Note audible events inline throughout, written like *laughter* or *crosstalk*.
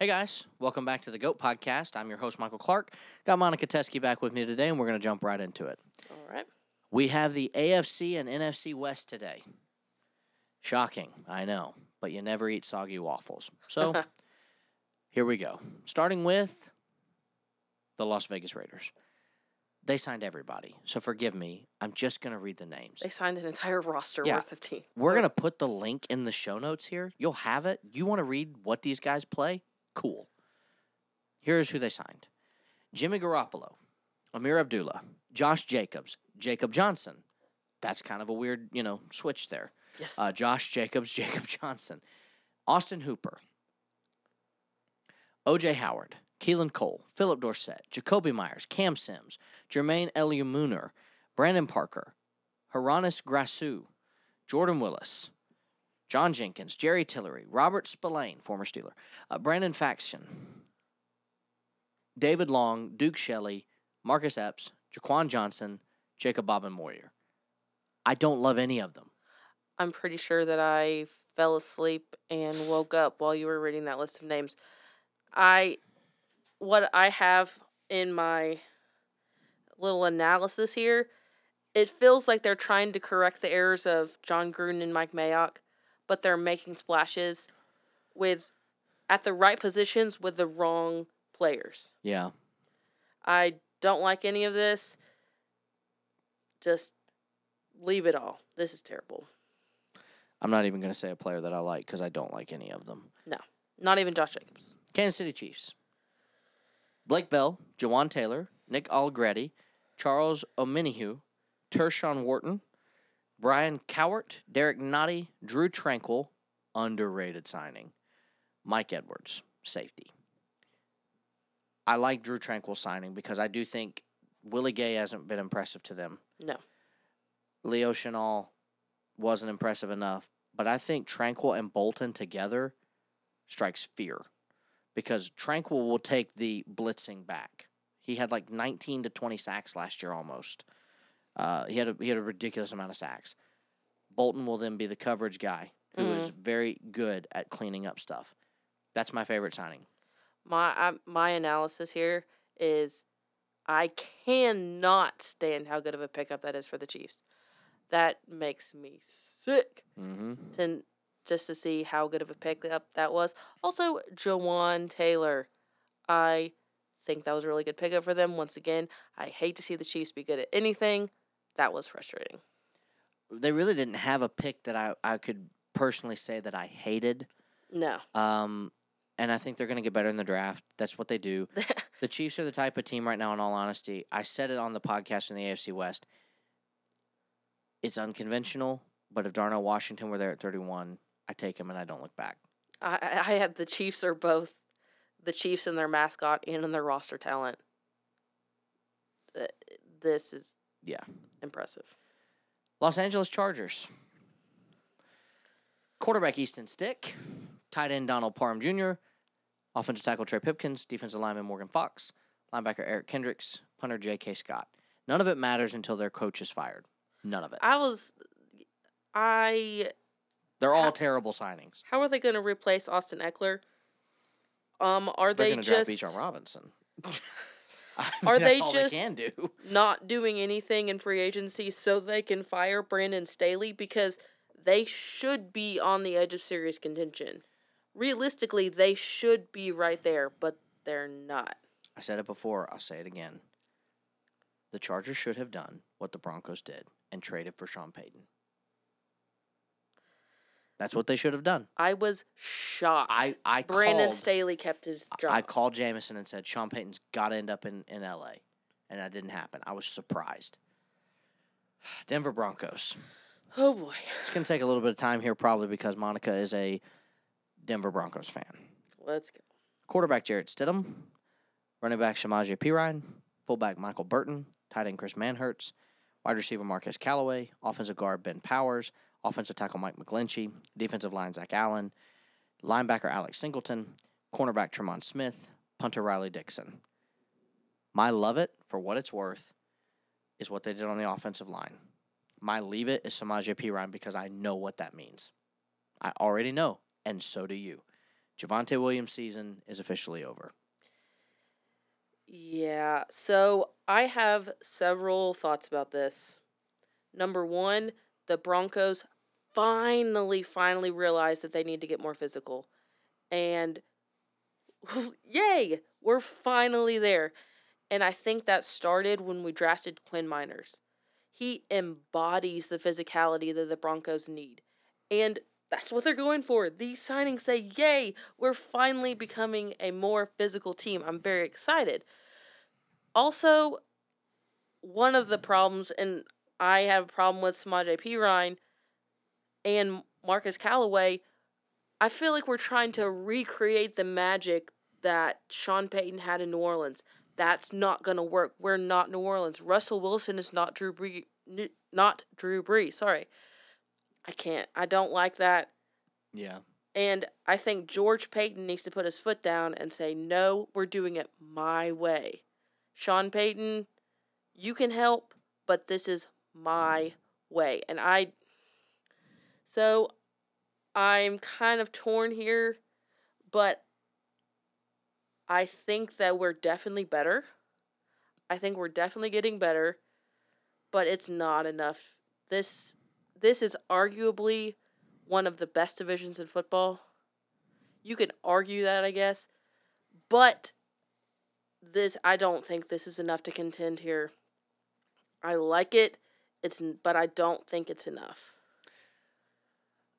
Hey guys, welcome back to the GOAT Podcast. I'm your host, Michael Clark. Got Monica Teske back with me today, and we're going to jump right into it. All right. We have the AFC and NFC West today. Shocking, I know, but you never eat soggy waffles. So *laughs* here we go. Starting with the Las Vegas Raiders. They signed everybody, so forgive me. I'm just going to read the names. They signed an entire roster Yeah. worth of team. We're going to put the link in the show notes here. You'll have it. You want to read what these guys play? Cool. Here's who they signed Jimmy Garoppolo, Ameer Abdullah, Josh Jacobs, Jakob Johnson. That's kind of a weird, you know, switch there. Yes. Uh, Josh Jacobs, *laughs* Jakob Johnson, Austin Hooper, OJ Howard, Keelan Cole, Phillip Dorsett, Jakobi Meyers, Cam Sims, Jermaine Eluemunor, Brandon Parker, Hroniss Grasu, Jordan Willis, John Jenkins, Jerry Tillery, Robert Spillane, former Steeler, uh, Brandon Facyson, David Long, Duke Shelley, Marcus Epps, Jaquan Johnson, Jacob Bobenmoyer. I don't love any of them. I'm pretty sure that I fell asleep and woke up while you were reading that list of names. I what I have in my little analysis here, it feels like they're trying to correct the errors of Jon Gruden and Mike Mayock, but they're making splashes with at the right positions with the wrong players. Yeah. I don't like any of this. Just leave it all. This is terrible. I'm not even going to say a player that I like because I don't like any of them. No, not even Josh Jacobs. Kansas City Chiefs. Blake Bell, Jawaan Taylor, Nick Allegretti, Charles Omenihu, Tershawn Wharton, Brian Cowart, Derrick Nnadi, Drue Tranquill, underrated signing. Mike Edwards, safety. I like Drue Tranquill signing because I do think Willie Gay hasn't been impressive to them. No. Leo Chenal wasn't impressive enough, but I think Tranquill and Bolton together strikes fear because Tranquill will take the blitzing back. He had like 19 to 20 sacks last year almost. Uh, he had a, he had a ridiculous amount of sacks. Bolton will then be the coverage guy who is very good at cleaning up stuff. That's my favorite signing. My I, my analysis here is I cannot stand how good of a pickup that is for the Chiefs. That makes me sick Mm-hmm. to just to see how good of a pickup that was. Also, Jawaan Taylor. I think that was a really good pickup for them. Once again, I hate to see the Chiefs be good at anything. That was frustrating. They really didn't have a pick that I, I could personally say that I hated. No. Um, and I think they're going to get better in the draft. That's what they do. *laughs* The Chiefs are the type of team right now, in all honesty. I said it on the podcast in the AFC West. It's unconventional, but if Darnell Washington were there at 31, I take him and I don't look back. I I had the Chiefs are both the Chiefs and their mascot and in their roster talent. This is Yeah. impressive. Los Angeles Chargers. Quarterback Easton Stick. Tight end Donald Parham Jr. Offensive tackle Trey Pipkins. Defensive lineman Morgan Fox. Linebacker Eric Kendricks. Punter J.K. Scott. None of it matters until their coach is fired. None of it. I was, I They're all How- terrible signings. how are they going to replace Austin Ekeler? Um, are They're they going to draft just Bijan Robinson. *laughs* I *laughs* Are they just- They do. not doing anything in free agency so they can fire Brandon Staley because they should be on the edge of serious contention. Realistically, they should be right there, but they're not. I said it before. I'll say it again. The Chargers should have done what the Broncos did and traded for Sean Payton. That's what they should have done. I was shocked. I I Brandon called, Staley kept his job. I called Jamison and said Sean Payton's got to end up in in L.A. and that didn't happen. I was surprised. *sighs* Denver Broncos. oh boy. It's going to take a little bit of time here, probably because Monica is a Denver Broncos fan. Let's go. Quarterback Jarrett Stidham, running back Samaje Perine, fullback Michael Burton, tight end Chris Manhertz, wide receiver Marquez Callaway, offensive guard Ben Powers, offensive tackle Mike McGlinchey, defensive line Zach Allen, linebacker Alex Singleton, cornerback Tremon Smith, punter Riley Dixon. My love it for what it's worth is what they did on the offensive line. My leave it is Samaje Perine because I know what that means. I already know, and so do you. Javonte Williams' season is officially over. Yeah. So I have several thoughts about this. Number one, the Broncos finally, finally realized that they need to get more physical. And *laughs* yay, we're finally there. And I think that started when we drafted Quinn Meinerz. He embodies the physicality that the Broncos need. And that's what they're going for. These signings say, yay, we're finally becoming a more physical team. I'm very excited. Also, one of the problems, and I have a problem with Samaje Ryan and Marcus Callaway, I feel like we're trying to recreate the magic that Sean Payton had in New Orleans. That's not going to work. We're not New Orleans. Russell Wilson is not Drew Brees. Not Drew Brees. Sorry. I can't. I don't like that. Yeah. And I think George Paton needs to put his foot down and say, no, we're doing it my way. Sean Payton, you can help, but this is my way. And I, so I'm kind of torn here, but I think that we're definitely better. I think we're definitely getting better, but it's not enough. This this is arguably one of the best divisions in football. You can argue that, I guess, but this I don't think this is enough to contend here. I like it. It's but I don't think it's enough.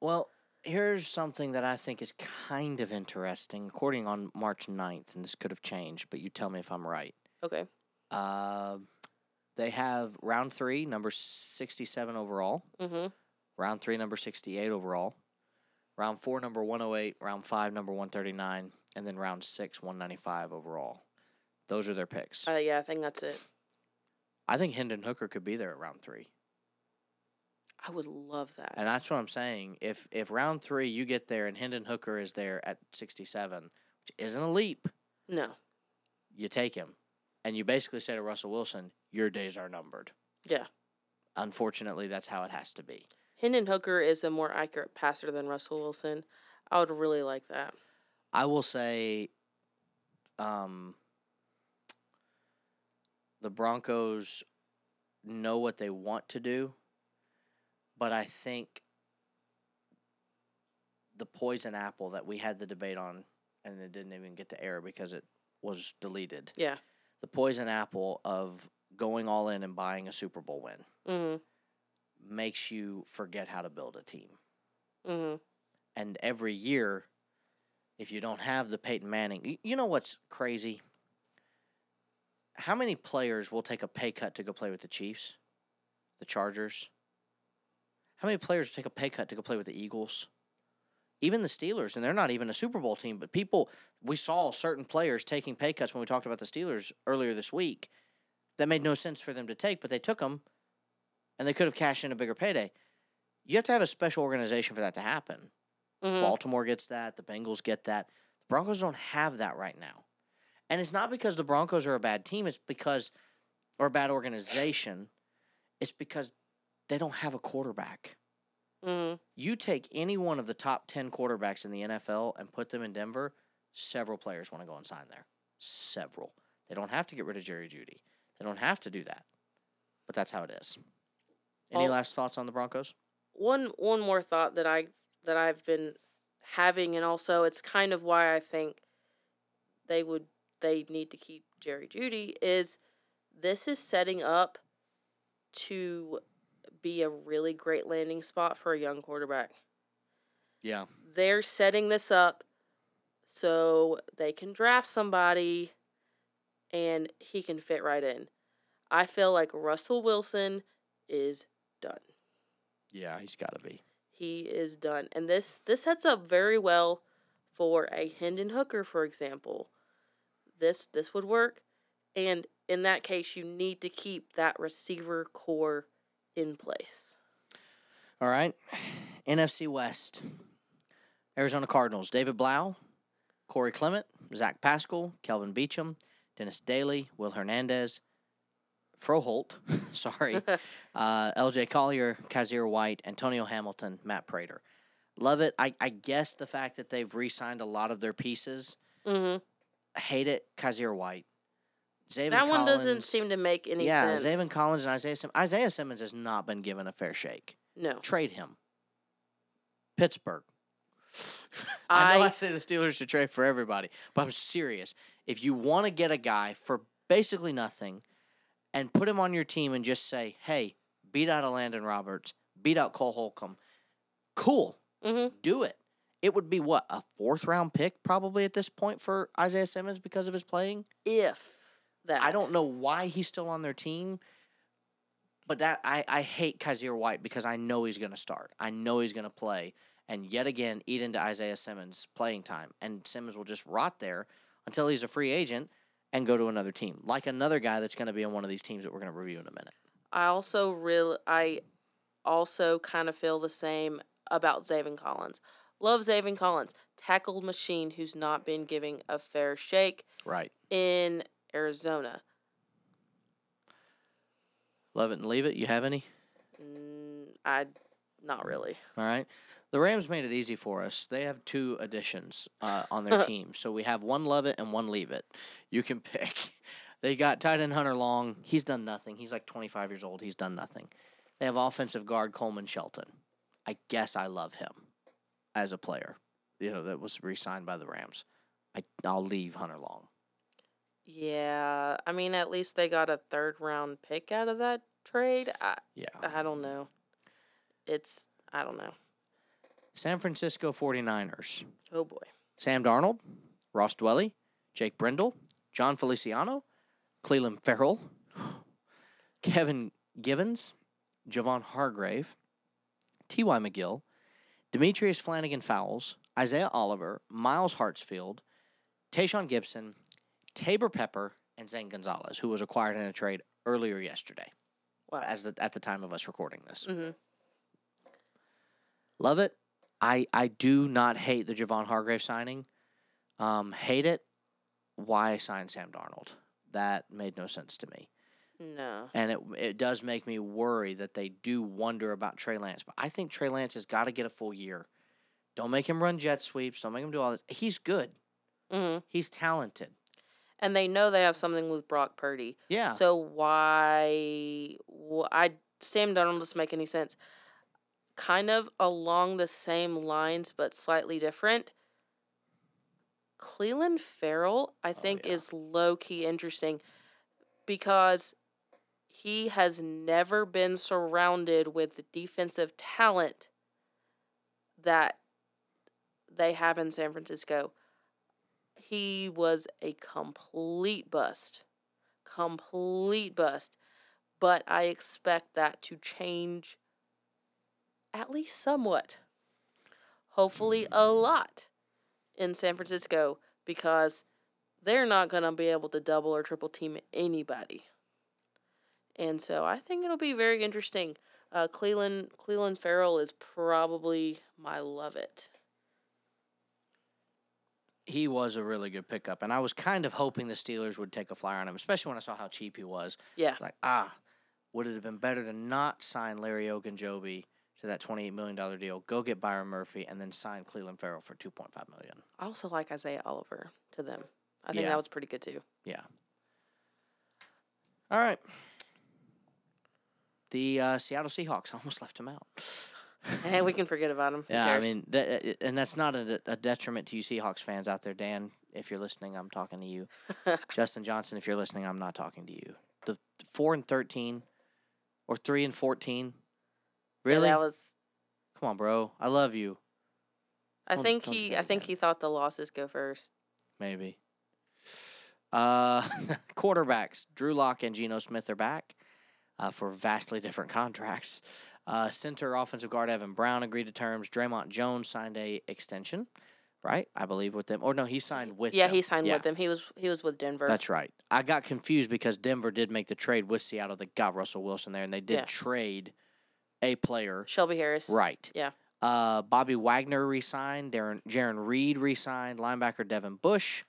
Well, here's something that I think is kind of interesting. According on March 9th, and this could have changed, but you tell me if I'm right. Okay. Uh, they have round three, number 67 overall. Mm-hmm. Round three, number 68 overall. Round four, number 108. Round five, number 139. And then round six, 195 overall. Those are their picks. Uh, yeah, I think that's it. I think Hendon Hooker could be there at round three. I would love that. And that's what I'm saying. If if round three you get there and Hendon Hooker is there at 67, which isn't a leap, no. you take him. And you basically say to Russell Wilson, your days are numbered. Yeah. Unfortunately, that's how it has to be. Hendon Hooker is a more accurate passer than Russell Wilson. I would really like that. I will say um, the Broncos know what they want to do, but I think the poison apple that we had the debate on and it didn't even get to air because it was deleted. Yeah. The poison apple of going all in and buying a Super Bowl win Mm-hmm. makes you forget how to build a team. Mm-hmm. And every year, if you don't have the Peyton Manning, you know what's crazy? How many players will take a pay cut to go play with the Chiefs, the Chargers? How many players will take a pay cut to go play with the Eagles? Even the Steelers, and they're not even a Super Bowl team, but people, we saw certain players taking pay cuts when we talked about the Steelers earlier this week that made no sense for them to take, but they took them and they could have cashed in a bigger payday. You have to have a special organization for that to happen. Mm-hmm. Baltimore gets that. The Bengals get that. The Broncos don't have that right now. And it's not because the Broncos are a bad team, it's because, or a bad organization. It's because they don't have a quarterback. Mm-hmm. You take any one of the top 10 quarterbacks in the NFL and put them in Denver, several players want to go and sign there. Several. They don't have to get rid of Jerry Jeudy. They don't have to do that. But that's how it is. Any last thoughts on the Broncos? one one more thought that I that I've been having, and also it's kind of why I think they would they need to keep Jerry Jeudy is this is setting up to be a really great landing spot for a young quarterback. Yeah. They're setting this up so they can draft somebody and he can fit right in. I feel like Russell Wilson is done. Yeah, he's got to be. he is done. And this this sets up very well for a Hendon Hooker, for example. This this would work. And in that case, you need to keep that receiver corps in place. All right. *sighs* NFC West. Arizona Cardinals. David Blough, Corey Clement, Zach Pascal, Kelvin Beachum, Dennis Daly, Will Hernandez, Froholdt, *laughs* sorry, *laughs* uh, LJ Collier, Kyzir White, Antonio Hamilton, Matt Prater. Love it. I, I guess the fact that they've re-signed a lot of their pieces. hmm Hate it. Kyzir White. Zaven That one doesn't seem to make any yeah, sense. Yeah, Zaven Collins and Isaiah Simmons. Isaiah Simmons has not been given a fair shake. no, Trade him. Pittsburgh. I know I I say the Steelers should trade for everybody, but I'm serious. If you want to get a guy for basically nothing and put him on your team and just say, hey, beat out a Landon Roberts, beat out Cole Holcomb, cool, hmm do it. It would be what, a fourth round pick probably at this point for Isaiah Simmons because of his playing? if that I don't know why he's still on their team, but that I, I hate Kyzir White because I know he's going to start. I know he's going to play, and yet again eat into Isaiah Simmons' playing time, and Simmons will just rot there until he's a free agent and go to another team, like another guy that's going to be on one of these teams that we're going to review in a minute. I also really, I also kind of feel the same about Zaven Collins. Love Zaven Collins, tackled machine who's not been giving a fair shake Right. in Arizona. Love it and leave it. You have any? Mm, I, not really. All right. The Rams made it easy for us. They have two additions uh, on their *laughs* team. So we have one love it and one leave it. You can pick. *laughs* They got tight end Hunter Long. He's done nothing. He's like 25 years old. He's done nothing. They have offensive guard Coleman Shelton. I guess I love him as a player. You know, that was re signed by the Rams. I, I'll leave Hunter Long. Yeah, I mean, at least they got a third round pick out of that trade. I, Yeah. I don't know. It's, I don't know. San Francisco 49ers. Oh boy. Sam Darnold, Ross Dwelley, Jake Brendel, Jon Feliciano, Clelin Ferrell, Kevin Givens, Javon Hargrave, T.Y. McGill, Demetrius Flannigan-Fowles, Isaiah Oliver, Myles Hartsfield, Tayshawn Gibson, Taybor Pepper, and Zane Gonzalez, who was acquired in a trade earlier yesterday, Wow. as the, at the time of us recording this. hmm Love it. I I do not hate the Javon Hargrave signing. Um, hate it. Why sign Sam Darnold? That made no sense to me, No. and it it does make me worry that they do wonder about Trey Lance. But I think Trey Lance has got to get a full year. Don't make him run jet sweeps. Don't make him do all this. He's good. hmm He's talented. And they know they have something with Brock Purdy. Yeah. So why? wh- I Sam Darnold doesn't make any sense. Kind of along the same lines, but slightly different. Clelin Ferrell, I think, yeah. is low key interesting because he has never been surrounded with the defensive talent that they have in San Francisco. He was a complete bust. Complete bust. But I expect that to change at least somewhat. Hopefully, a lot in San Francisco because they're not going to be able to double or triple team anybody. And so I think it'll be very interesting. Uh, Clelin Clelin Ferrell is probably my love it. he was a really good pickup, and I was kind of hoping the Steelers would take a flyer on him, especially when I saw how cheap he was. Yeah. Like, ah, would it have been better to not sign Larry Ogunjobi to that twenty-eight million dollar deal? Go get Byron Murphy and then sign Clelin Ferrell for two point five million. I also like Isaiah Oliver to them. I think Yeah. that was pretty good too. Yeah. All right. The uh, Seattle Seahawks I *laughs* almost left him out. Hey, we can forget about him. Yeah, I mean, that, and that's not a, a detriment to you Seahawks fans out there, Dan. If you're listening, I'm talking to you. *laughs* Justin Johnson, if you're listening, I'm not talking to you. The four and thirteen, or three and fourteen. Yeah, Really? that was. Come on, bro. I love you. I Don't- think don't he. I think again. he thought the losses go first. Maybe. Uh, *laughs* quarterbacks Drew Lock and Geno Smith are back uh, for vastly different contracts. Uh, center offensive guard Evan Brown agreed to terms. Dre'Mont Jones signed a extension, right? I believe with them. Or no, he signed with. yeah, them. he signed Yeah, with them. He was he was with Denver. That's right. I got confused because Denver did make the trade with Seattle that got Russell Wilson there, and they did Yeah. trade a player. Shelby Harris. Right. Yeah. Uh, Bobby Wagner re-signed. Darren Jarran Reed re-signed. Linebacker Devin Bush,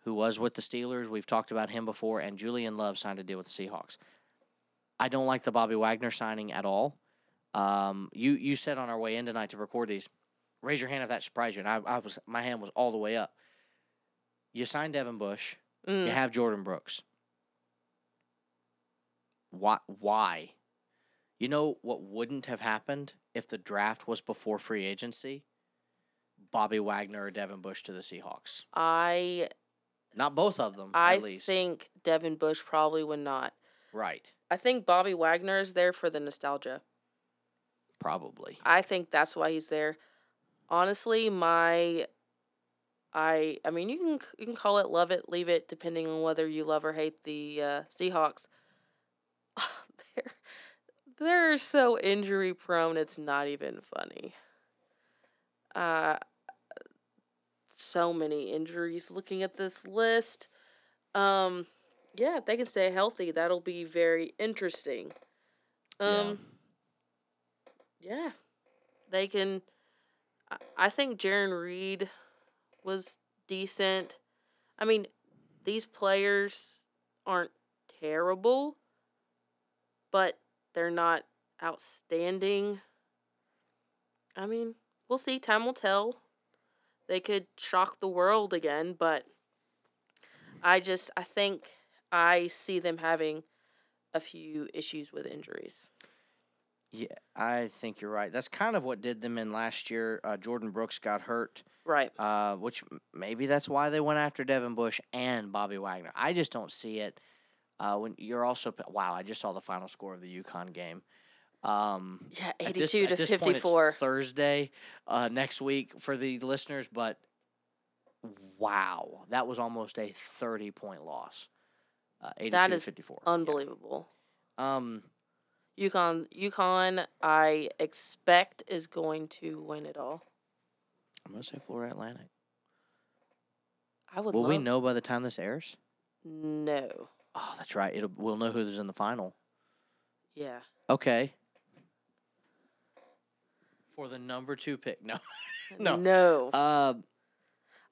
who was with the Steelers, we've talked about him before, and Julian Love signed a deal with the Seahawks. I don't like the Bobby Wagner signing at all. Um, you you said on our way in tonight to record these, raise your hand if that surprised you. And I, I was my hand was all the way up. You signed Devin Bush. Mm. You have Jordyn Brooks. Why? Why? You know what wouldn't have happened if the draft was before free agency? Bobby Wagner or Devin Bush to the Seahawks. I Not both of them, I at least. I think Devin Bush probably would not. Right. I think Bobby Wagner is there for the nostalgia. Probably. I think that's why he's there. Honestly, my I I mean you can you can call it love it leave it depending on whether you love or hate the uh, Seahawks. *laughs* they're they're so injury prone it's not even funny. Uh so many injuries looking at this list. Um yeah, if they can stay healthy, that'll be very interesting. Um yeah, they can. I- I think Jarran Reed was decent. I mean, these players aren't terrible, but they're not outstanding. I mean, we'll see. Time will tell. They could shock the world again, but I just I think I see them having a few issues with injuries. Yeah, I think you're right. That's kind of what did them in last year. Uh, Jordyn Brooks got hurt, Right. uh, which maybe that's why they went after Devin Bush and Bobby Wagner. I just don't see it. Uh, when you're also wow, I just saw the final score of the UConn game. Um, Yeah, at this- 82 to this point, 54. Thursday uh, next week for the listeners, but wow, that was almost a 30 point loss. Uh, 82 That is 54. yeah. Unbelievable. Um, UConn, UConn, I expect is going to win it all. I'm gonna say Florida Atlantic. I would Will love. we know by the time this airs? No. Oh, that's right. It'll we'll know who's in the final. Yeah. Okay. For the number two pick. No. *laughs* No. No. Uh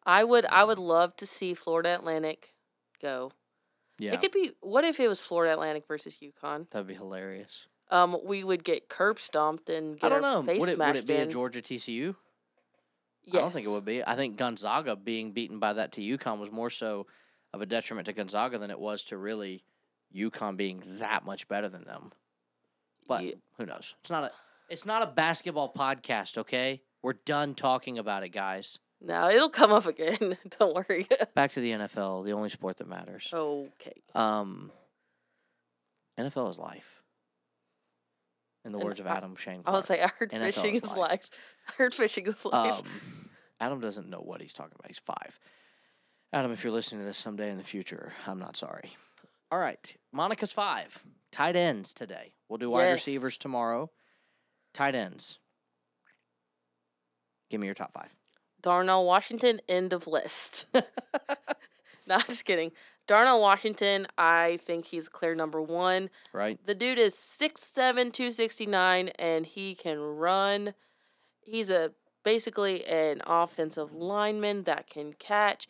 I would. I would love to see Florida Atlantic go. Yeah. It could be. What if it was Florida Atlantic versus UConn? That'd be hilarious. Um, we would get curb stomped and get I don't our know. face Would it, would it be a. Georgia TCU? yes. I don't think it would be. I think Gonzaga being beaten by that to UConn was more so of a detriment to Gonzaga than it was to really UConn being that much better than them. But Ye- who knows? It's not a it's not a basketball podcast, okay? We're done talking about it, guys. No, it'll come up again. *laughs* don't worry. *laughs* Back to the NFL, the only sport that matters. okay. Um, NFL is life. In the And words of Adam Shane I Clark. was say I heard NFL fishing is is life. life. I heard fishing is life. Um, Adam doesn't know what he's talking about. He's five. Adam, if you're listening to this someday in the future, I'm not sorry. All right, Monica's five. Tight ends today. We'll do wide Yes. receivers tomorrow. Tight ends. Give me your top five. Darnell Washington, end of list. *laughs* no, I'm just kidding. Darnell Washington, I think he's clear number one. Right? The dude is 6'7", 269, and he can run. He's a basically an offensive lineman that can catch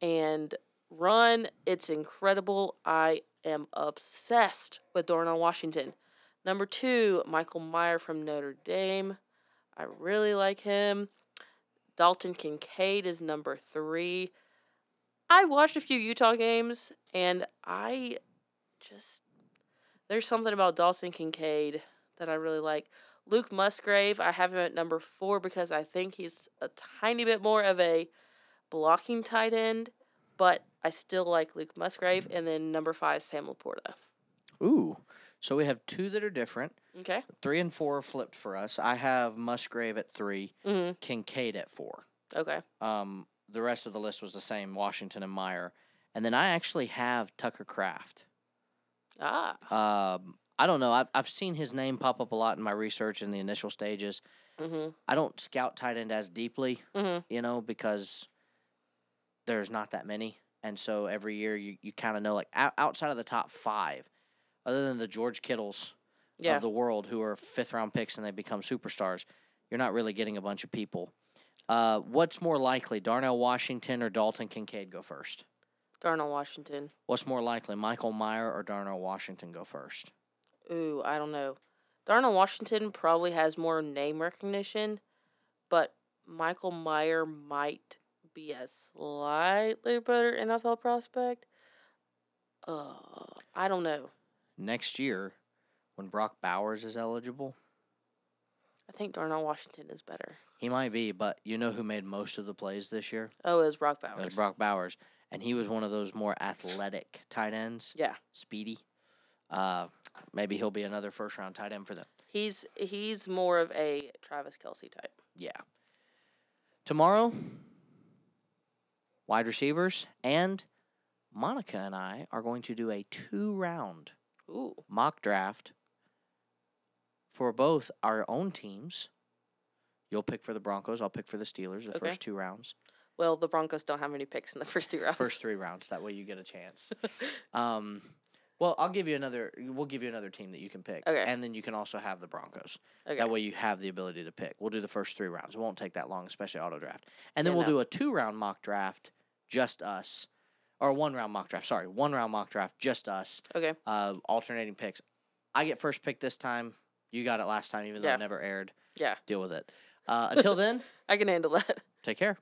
and run. It's incredible. I am obsessed with Darnell Washington. Number two, Michael Mayer from Notre Dame. I really like him. Dalton Kincaid is number three. I watched a few Utah games and I just there's something about Dalton Kincaid that I really like. Luke Musgrave, I have him at number four because I think he's a tiny bit more of a blocking tight end, but I still like Luke Musgrave. And then number five, Sam LaPorta. Ooh. So we have two that are different. Okay. Three and four are flipped for us. I have Musgrave at three, Mm-hmm. Kincaid at four. Okay. Um, the rest of the list was the same Washington and Mayer. And then I actually have Tucker Kraft. Ah. Um, I don't know. I've, I've seen his name pop up a lot in my research in the initial stages. Mm-hmm. I don't scout tight end as deeply, Mm-hmm. you know, because there's not that many. And so every year you, you kind of know, like, out, outside of the top five, other than the George Kittles Yeah. of the world who are fifth round picks and they become superstars, you're not really getting a bunch of people. Uh, what's more likely, Darnell Washington or Dalton Kincaid go first? Darnell Washington. What's more likely, Michael Mayer or Darnell Washington go first? Ooh, I don't know. Darnell Washington probably has more name recognition, but Michael Mayer might be a slightly better NFL prospect. Uh, I don't know. Next year, when Brock Bowers is eligible, I think Darnell Washington is better. he might be. But you know who made most of the plays this year? Oh, it was Brock Bowers. It was Brock Bowers, and he was one of those more athletic tight ends. Yeah. speedy. Uh, maybe he'll be another first round tight end for them. He's he's more of a Travis Kelce type. Yeah. Tomorrow, wide receivers and Monica and I are going to do a two round Ooh. mock draft for both our own teams. You'll pick for the Broncos. I'll pick for the Steelers. The Okay. first two rounds, Well, the Broncos don't have any picks in the *laughs* first two rounds. first three rounds. That way you get a chance. *laughs* um, well, I'll give you another. We'll give you another team that you can pick, Okay. and then you can also have the Broncos. Okay. That way you have the ability to pick. We'll do the first three rounds. It won't take that long, especially auto draft. And then Yeah, we'll no. do a two round mock draft, just us, or one round mock draft. Sorry, one round mock draft, just us. Okay. Uh, alternating picks. I get first pick this time. You got it last time, even though Yeah. it never aired. Yeah. Deal with it. Uh, until then, *laughs* I can handle that. take care.